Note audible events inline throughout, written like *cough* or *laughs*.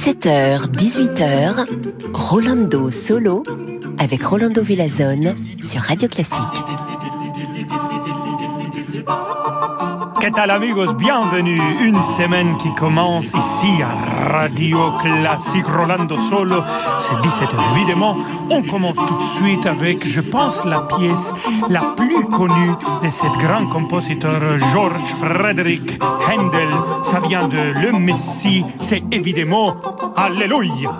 17h, 18h, Rolando Solo avec Rolando Villazone sur Radio Classique. ¿Qué tal amigos? Bienvenue. Une semaine qui commence ici à Radio Classique Rolando Solo. C'est 17h évidemment. On commence tout de suite avec, je pense, la pièce la plus connue de cet grand compositeur George Frederick Handel. Ça vient de Le Messie. C'est évidemment Alléluia.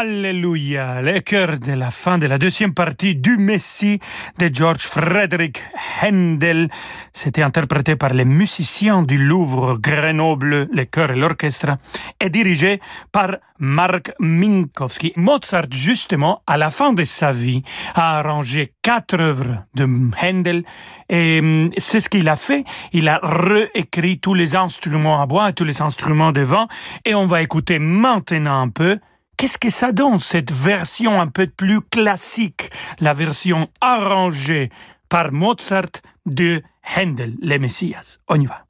Alléluia, le cœur de la fin de la deuxième partie du Messie de George Frederick Handel. C'était interprété par les musiciens du Louvre Grenoble, le chœur et l'orchestre, et dirigé par Mark Minkowski. Mozart, justement, à la fin de sa vie, a arrangé quatre œuvres de Handel et hum, c'est ce qu'il a fait. Il a réécrit tous les instruments à bois et tous les instruments de vent et on va écouter maintenant un peu Qu'est-ce que ça donne, cette version un peu plus classique, la version arrangée par Mozart de Handel, les Messias? On y va.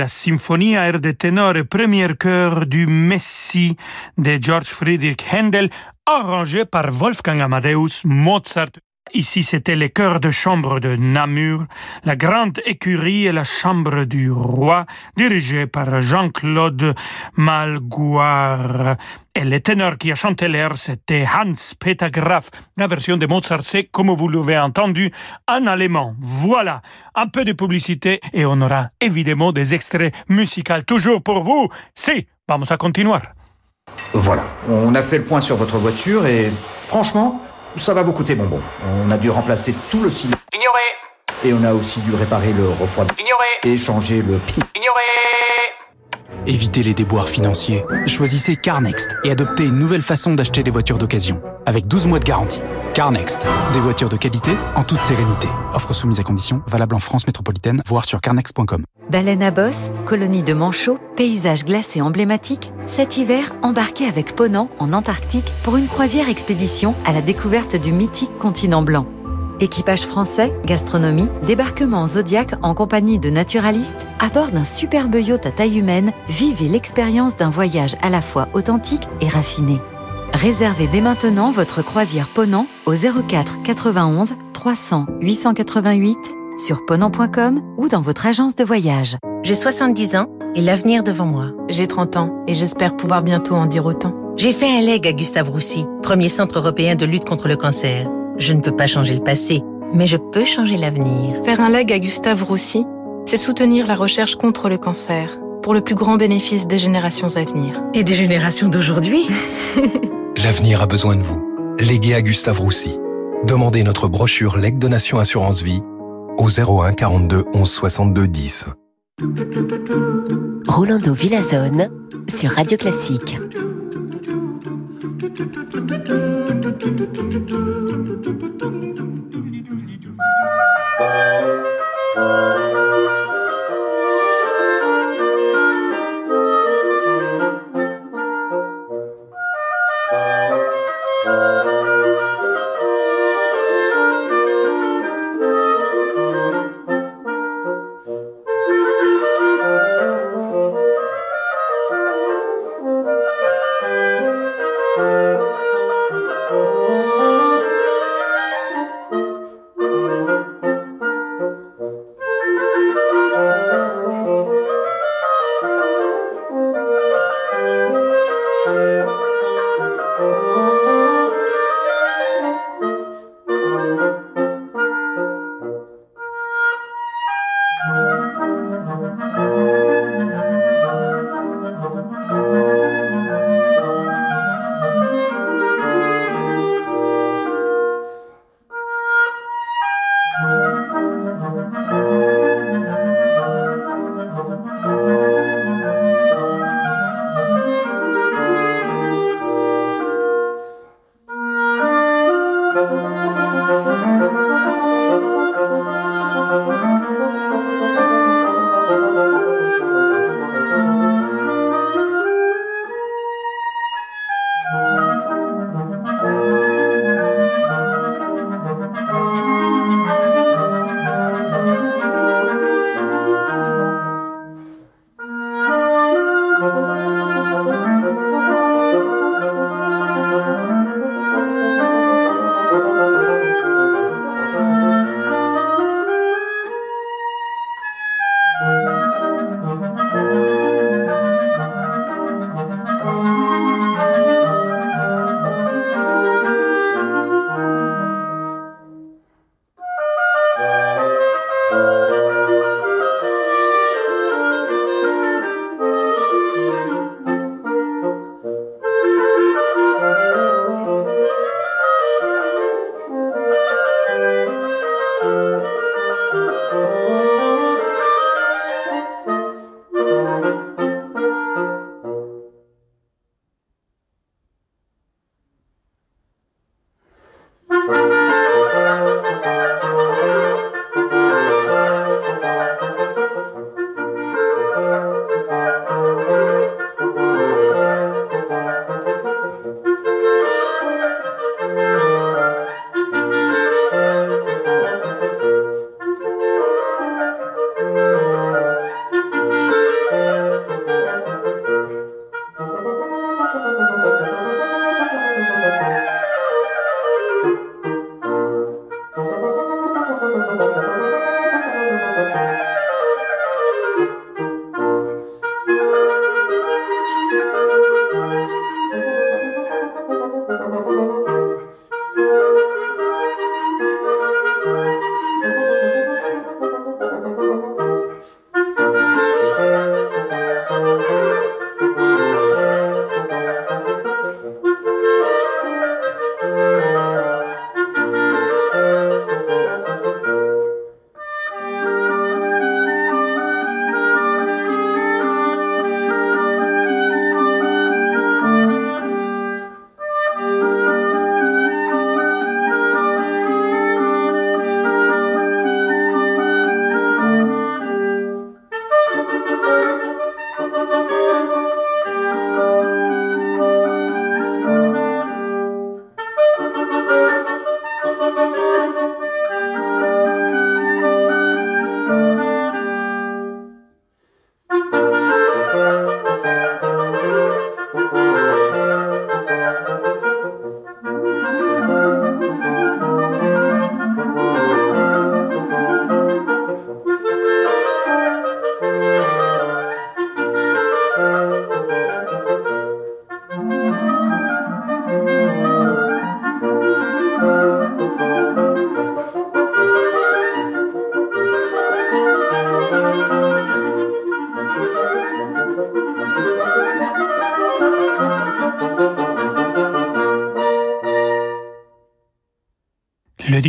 La symphonie à air de ténor premier chœur du Messie de George Friedrich Händel, arrangé par Wolfgang Amadeus Mozart. Ici, c'était les chœurs de chambre de Namur, la grande écurie et la chambre du roi, dirigée par Jean-Claude Malgoire. Et le ténor qui a chanté l'air, c'était Hans-Peter Graf. La version de Mozart, c'est, comme vous l'avez entendu, en allemand. Voilà, un peu de publicité et on aura évidemment des extraits musicaux toujours pour vous. Si, vamos a continuar. Voilà, on a fait le point sur votre voiture et franchement, ça va vous coûter bonbon. On a dû remplacer tout le cylindre. Ignoré. Et on a aussi dû réparer le refroidissement. Ignoré. Et changer le pi. Ignoré. Évitez les déboires financiers. Choisissez CarNext et adoptez une nouvelle façon d'acheter des voitures d'occasion. Avec 12 mois de garantie. CarNext. Des voitures de qualité en toute sérénité. Offre soumise à conditions, valable en France métropolitaine, voire sur carnext.com. Baleine à bosse, colonie de manchots, paysage glacé emblématique, cet hiver, embarquez avec Ponant en Antarctique pour une croisière expédition à la découverte du mythique continent blanc. Équipage français, gastronomie, débarquement en Zodiac en compagnie de naturalistes, à bord d'un superbe yacht à taille humaine, vivez l'expérience d'un voyage à la fois authentique et raffiné. Réservez dès maintenant votre croisière Ponant au 04 91 300 888 sur ponant.com ou dans votre agence de voyage. J'ai 70 ans et l'avenir devant moi. J'ai 30 ans et j'espère pouvoir bientôt en dire autant. J'ai fait un leg à Gustave Roussy, premier centre européen de lutte contre le cancer. Je ne peux pas changer le passé, mais je peux changer l'avenir. Faire un leg à Gustave Roussy, c'est soutenir la recherche contre le cancer, pour le plus grand bénéfice des générations à venir. Et des générations d'aujourd'hui *laughs* L'avenir a besoin de vous. Léguez à Gustave Roussy. Demandez notre brochure Leg Donation Assurance Vie au 01 42 11 62 10. Rolando Villazone sur Radio Classique.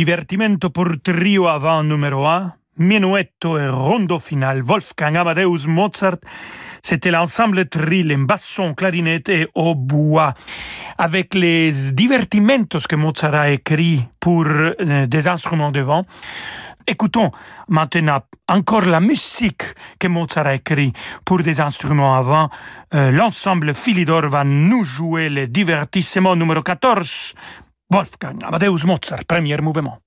Divertimento pour trio avant numéro 1, Minuetto et rondo final, Wolfgang Amadeus Mozart, c'était l'ensemble trill en basson, clarinette et au bois. Avec les divertimentos que Mozart a écrits pour euh, des instruments de vent, Écoutons maintenant encore la musique que Mozart a écrit pour des instruments avant. Euh, L'ensemble Philidor va nous jouer le divertissement numéro 14. Wolfgang Amadeus Mozart, premier mouvement.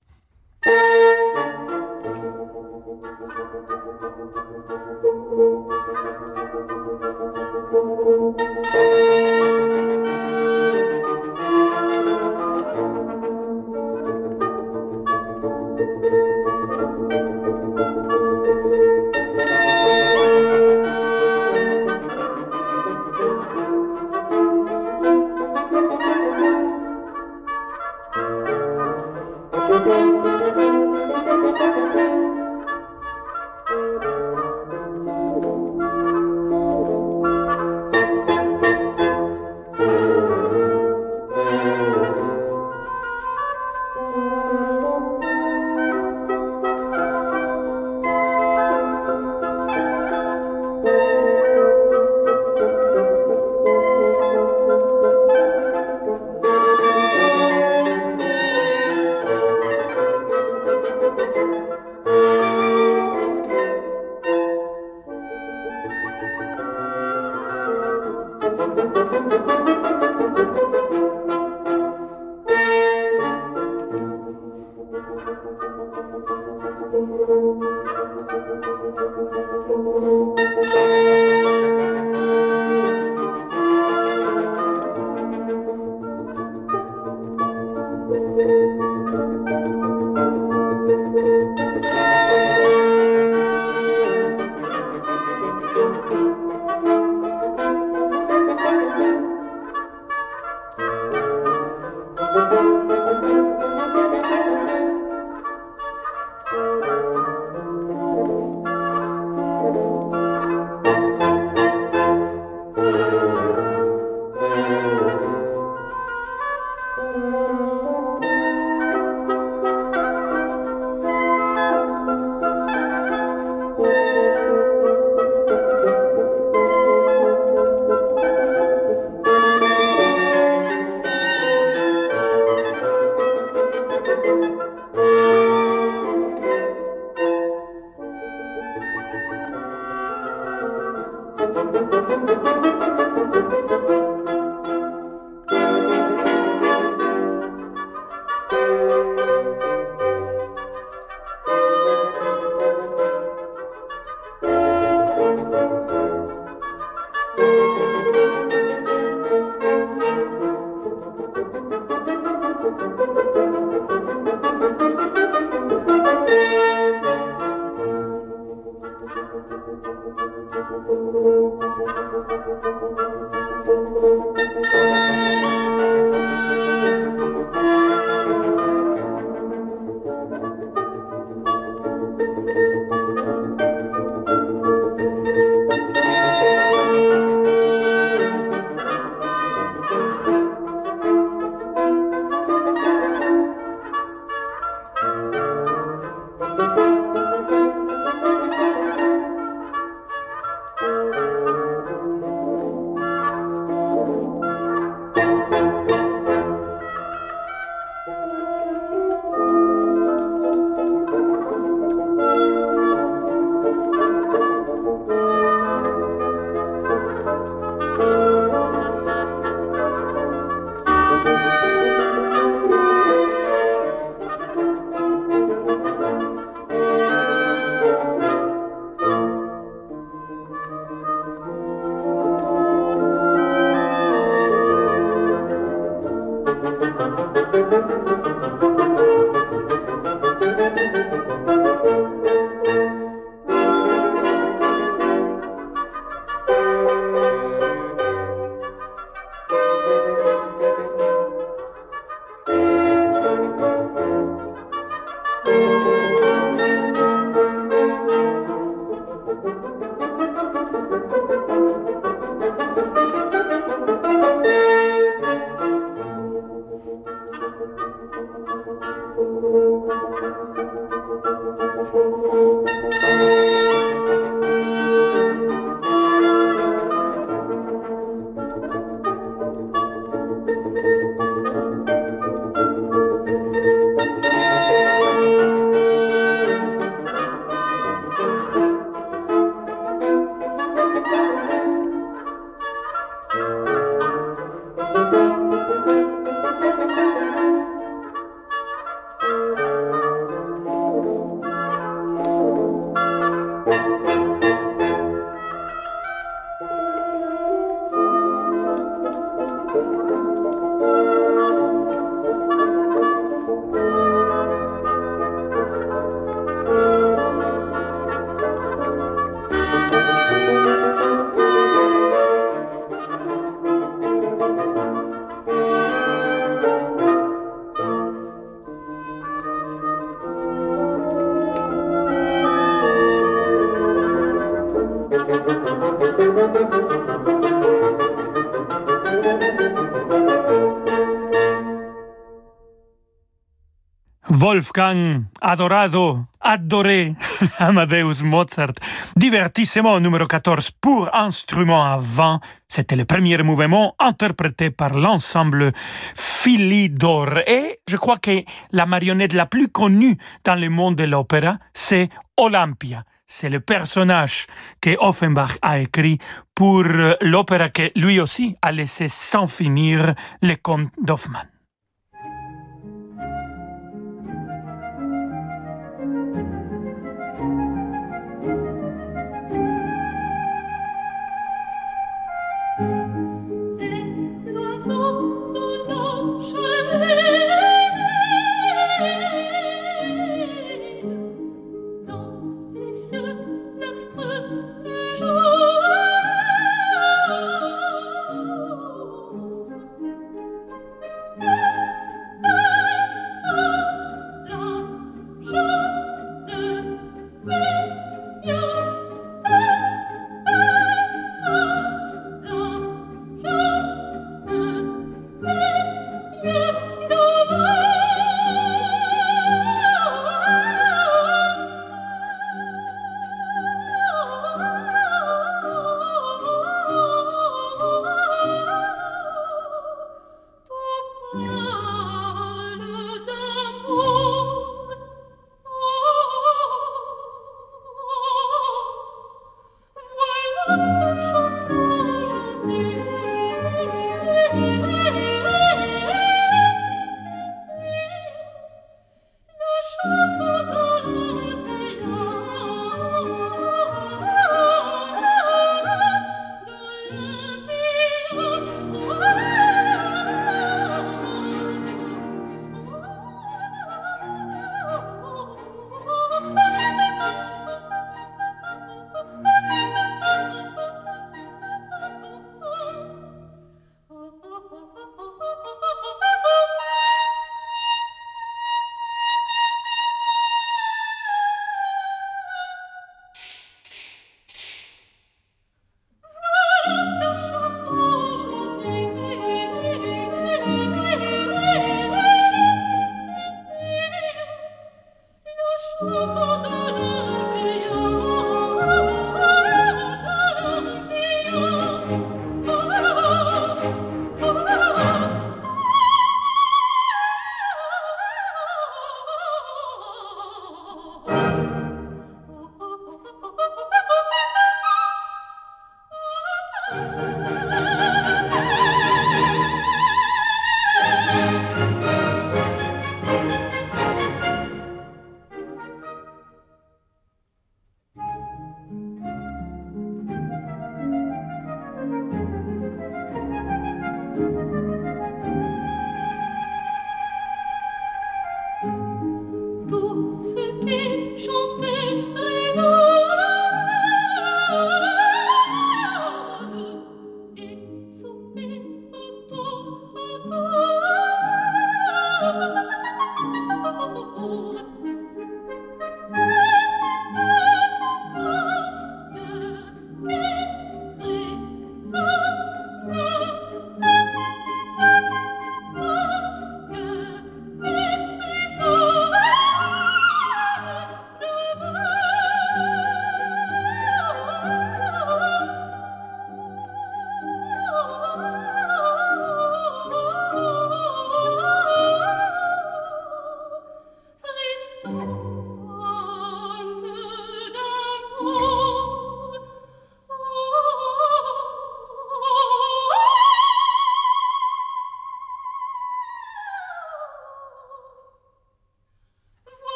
Wolfgang, adorado, adoré, *laughs* Amadeus Mozart. Divertissement numéro 14 pour instrument à vent. C'était le premier mouvement interprété par l'ensemble Philidor. Et je crois que la marionnette la plus connue dans le monde de l'opéra, c'est Olympia. C'est le personnage que Offenbach a écrit pour l'opéra que lui aussi a laissé sans finir le comte d'Hoffmann.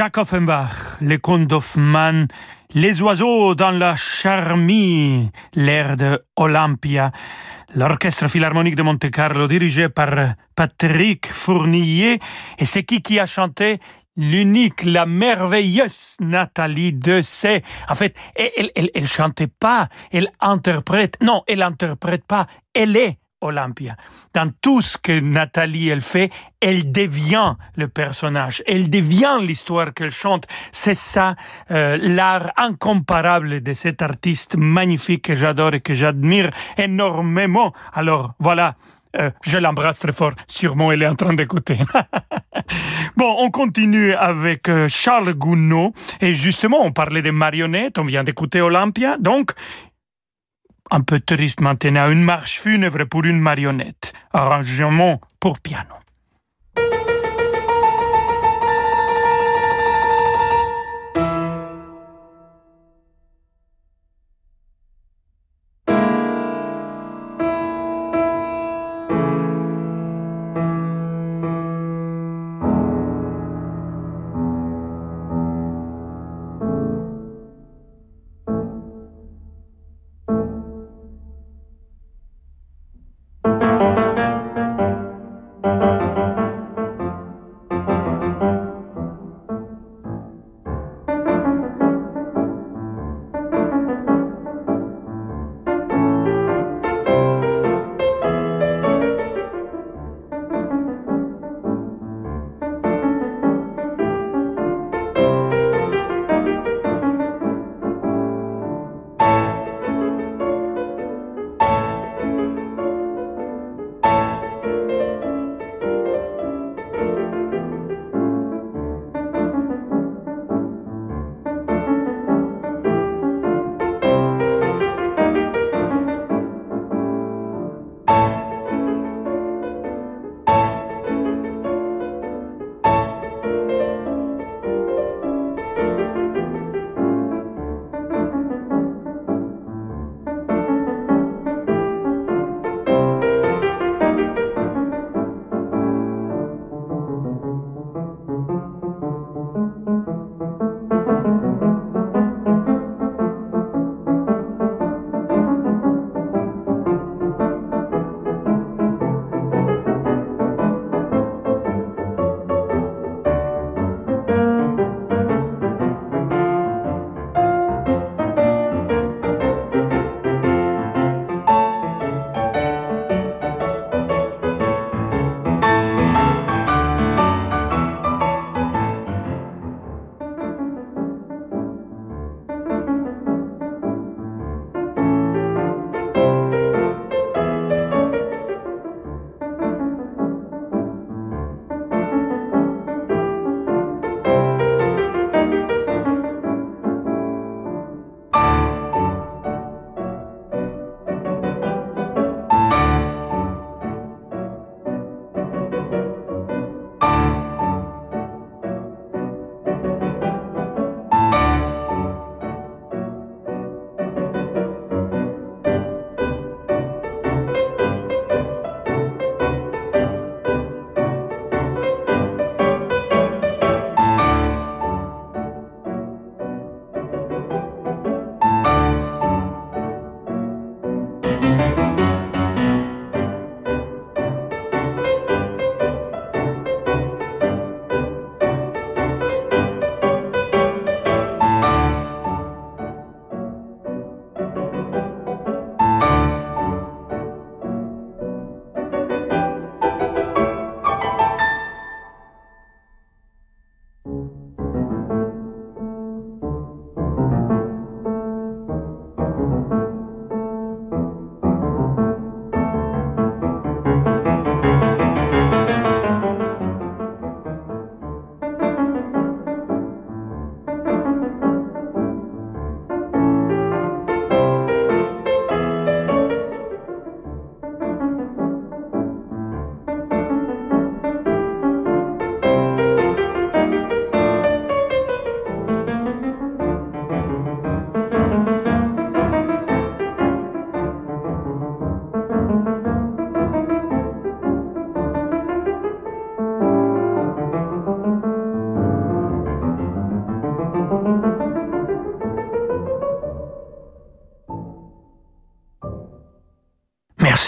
Jacques Offenbach, les contes les oiseaux dans la charmille, l'air de Olympia, l'orchestre philharmonique de Monte-Carlo dirigé par Patrick Fournier, et c'est qui qui a chanté l'unique, la merveilleuse Nathalie Dessay. En fait, elle, elle, elle chantait pas, elle interprète. Non, elle interprète pas, elle est Olympia. Dans tout ce que Nathalie elle fait, elle devient le personnage, elle devient l'histoire qu'elle chante. C'est ça euh, l'art incomparable de cet artiste magnifique que j'adore et que j'admire énormément. Alors voilà, euh, je l'embrasse très fort. Sûrement, elle est en train d'écouter. *laughs* bon, on continue avec euh, Charles Gounod. Et justement, on parlait des marionnettes. On vient d'écouter Olympia. Donc, un peu triste maintenant, une marche funèbre pour une marionnette. Arrangement pour piano.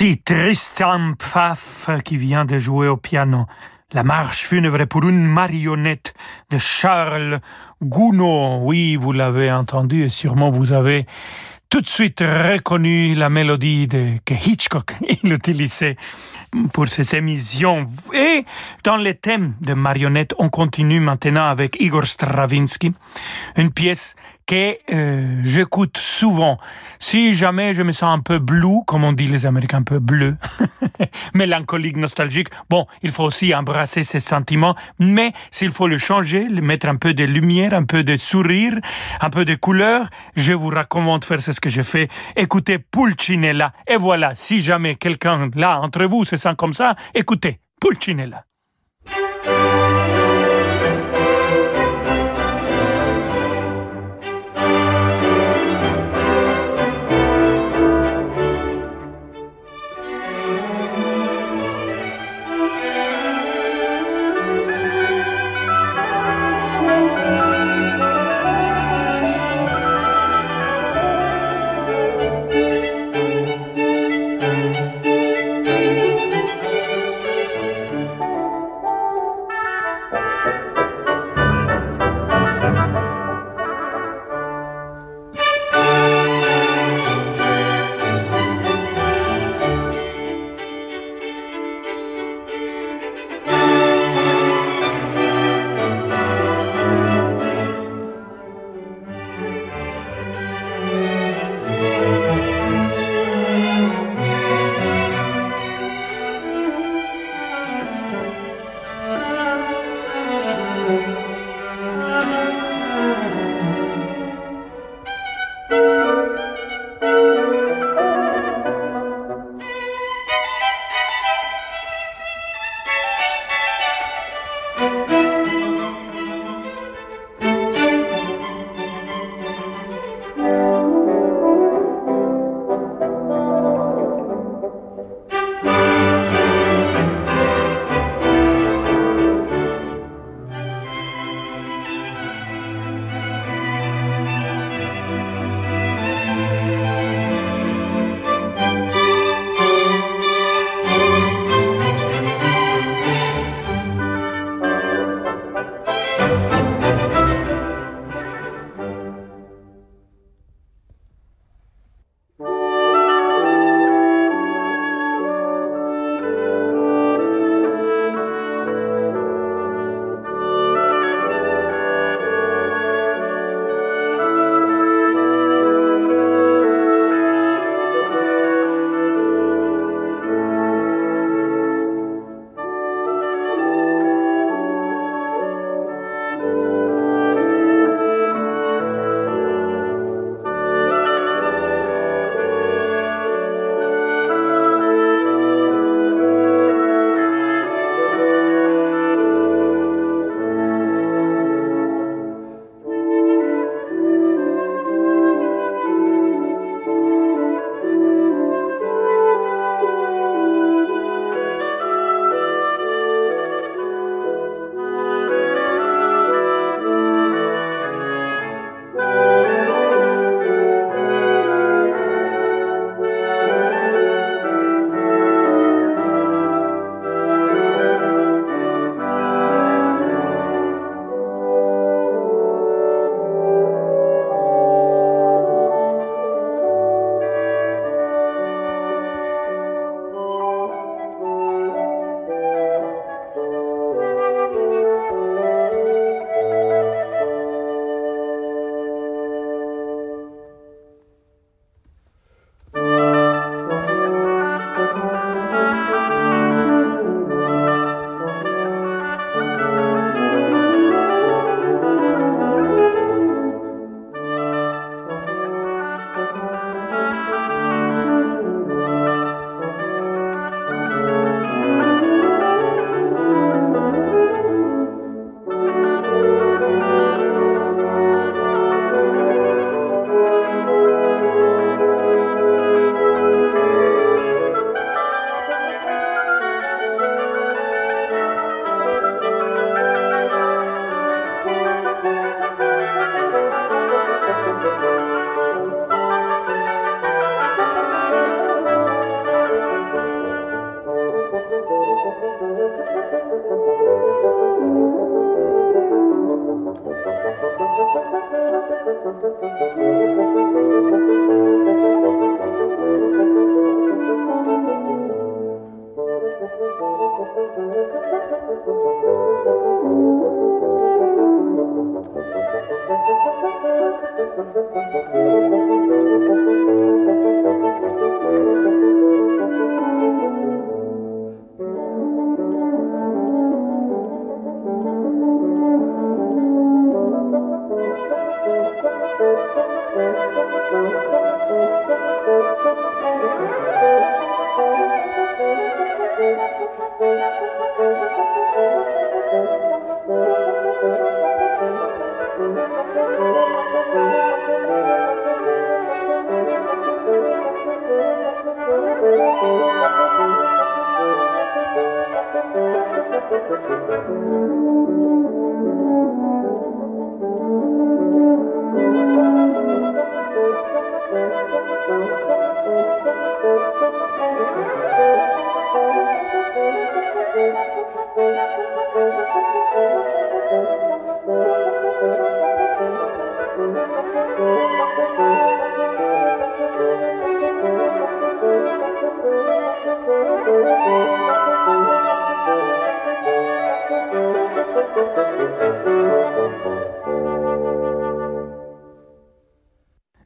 Tristan Pfaff qui vient de jouer au piano. La marche funèbre pour une marionnette de Charles Gounod. Oui, vous l'avez entendu et sûrement vous avez tout de suite reconnu la mélodie de, que Hitchcock *laughs* il utilisait pour ses émissions. Et dans les thèmes de marionnettes, on continue maintenant avec Igor Stravinsky, une pièce que euh, j'écoute souvent. Si jamais je me sens un peu blue, comme on dit les Américains, un peu bleu, *laughs* mélancolique, nostalgique, bon, il faut aussi embrasser ces sentiments, mais s'il faut le changer, mettre un peu de lumière, un peu de sourire, un peu de couleur, je vous recommande de faire ce que je fais. Écoutez Pulcinella. Et voilà, si jamais quelqu'un là entre vous se sent comme ça, écoutez Pulcinella.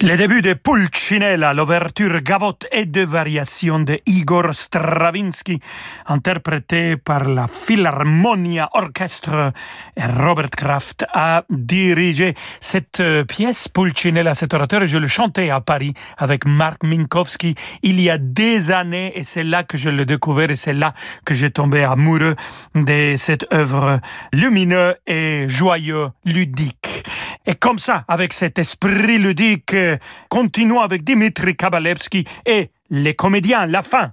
Le début de Pulcinella, l'ouverture gavotte et de variations de Igor Stravinsky, interprété par la Philharmonia Orchestra. Et Robert Kraft a dirigé cette euh, pièce, Pulcinella, cet orateur, je le chantais à Paris avec Mark Minkowski il y a des années et c'est là que je l'ai découvert et c'est là que j'ai tombé amoureux de cette œuvre lumineux et joyeux, ludique. Et comme ça, avec cet esprit ludique, euh, continuons avec Dimitri Kabalevski et les comédiens, la fin.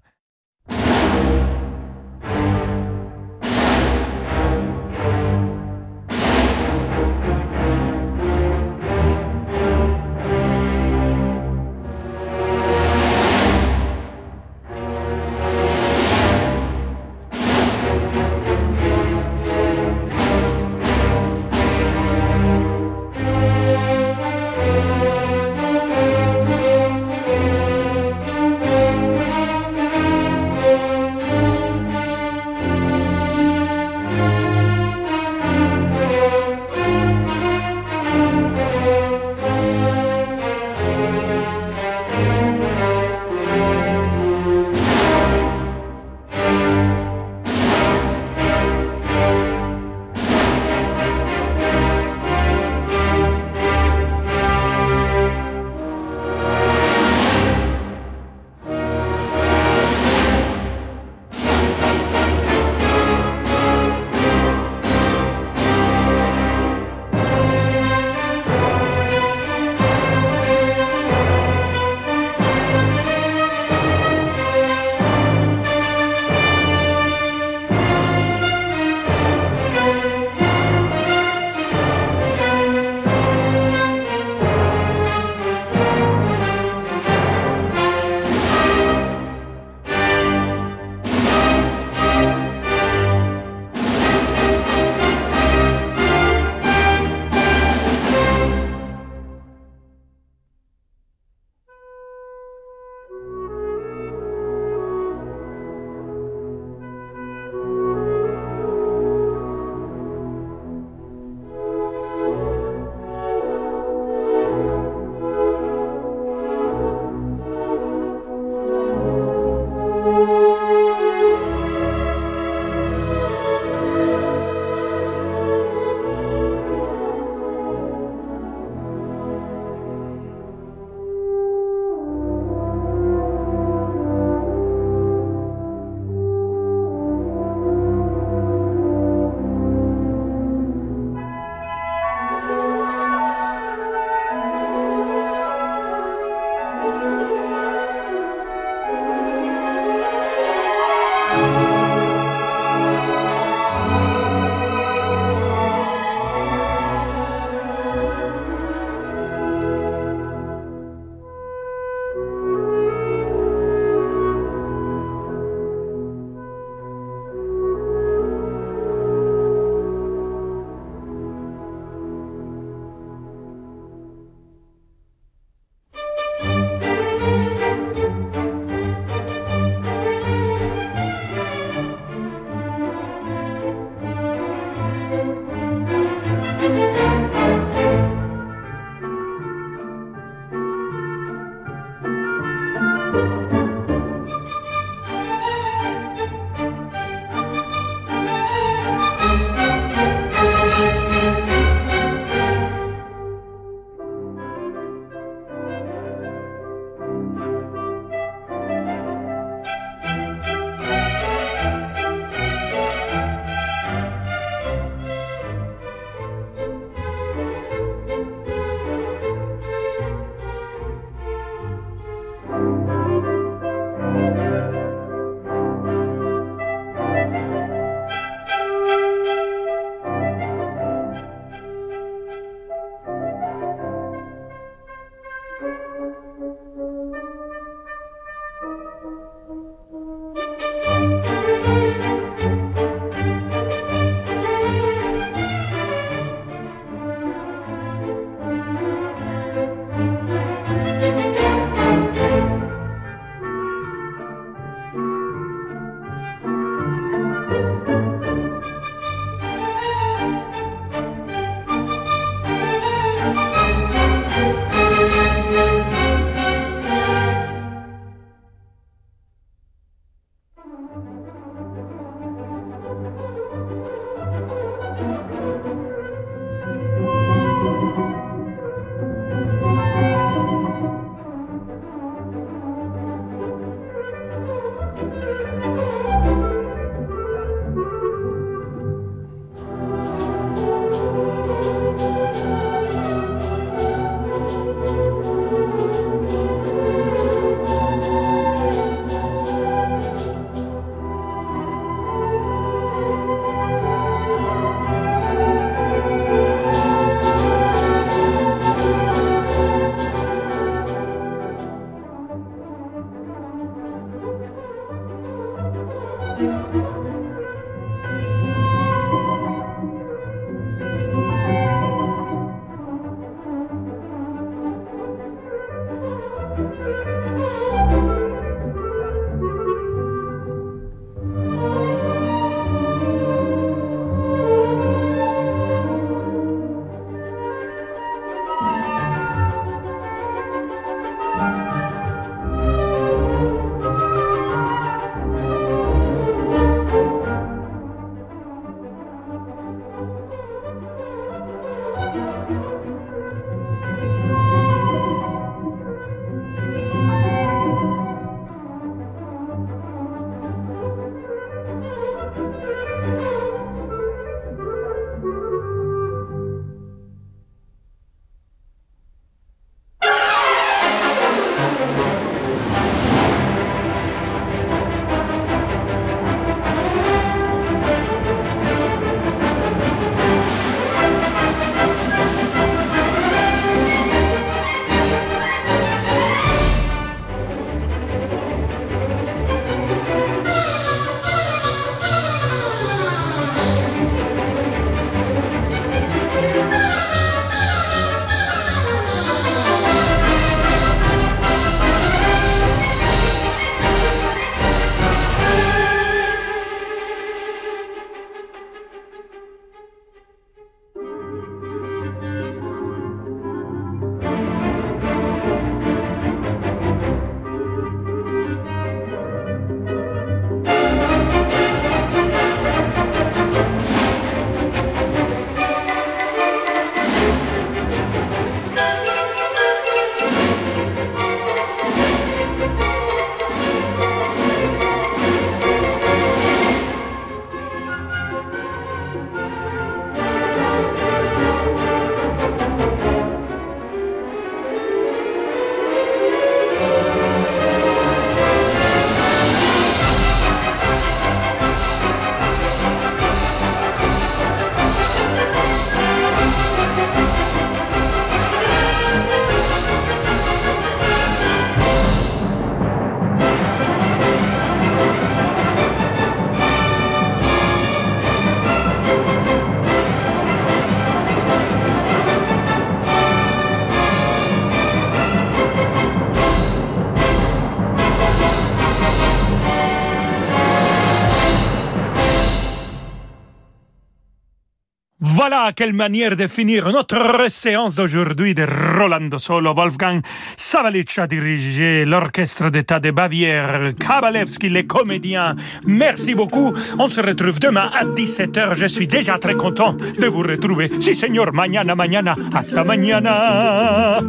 Voilà quelle manière de finir notre séance d'aujourd'hui de Rolando Solo. Wolfgang Savalic a dirigé l'orchestre d'État de Bavière, Kabalevski, les comédiens. Merci beaucoup. On se retrouve demain à 17h. Je suis déjà très content de vous retrouver. Si, señor, mañana, mañana. Hasta mañana.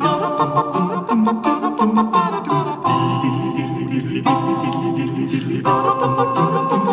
ba ba ba ba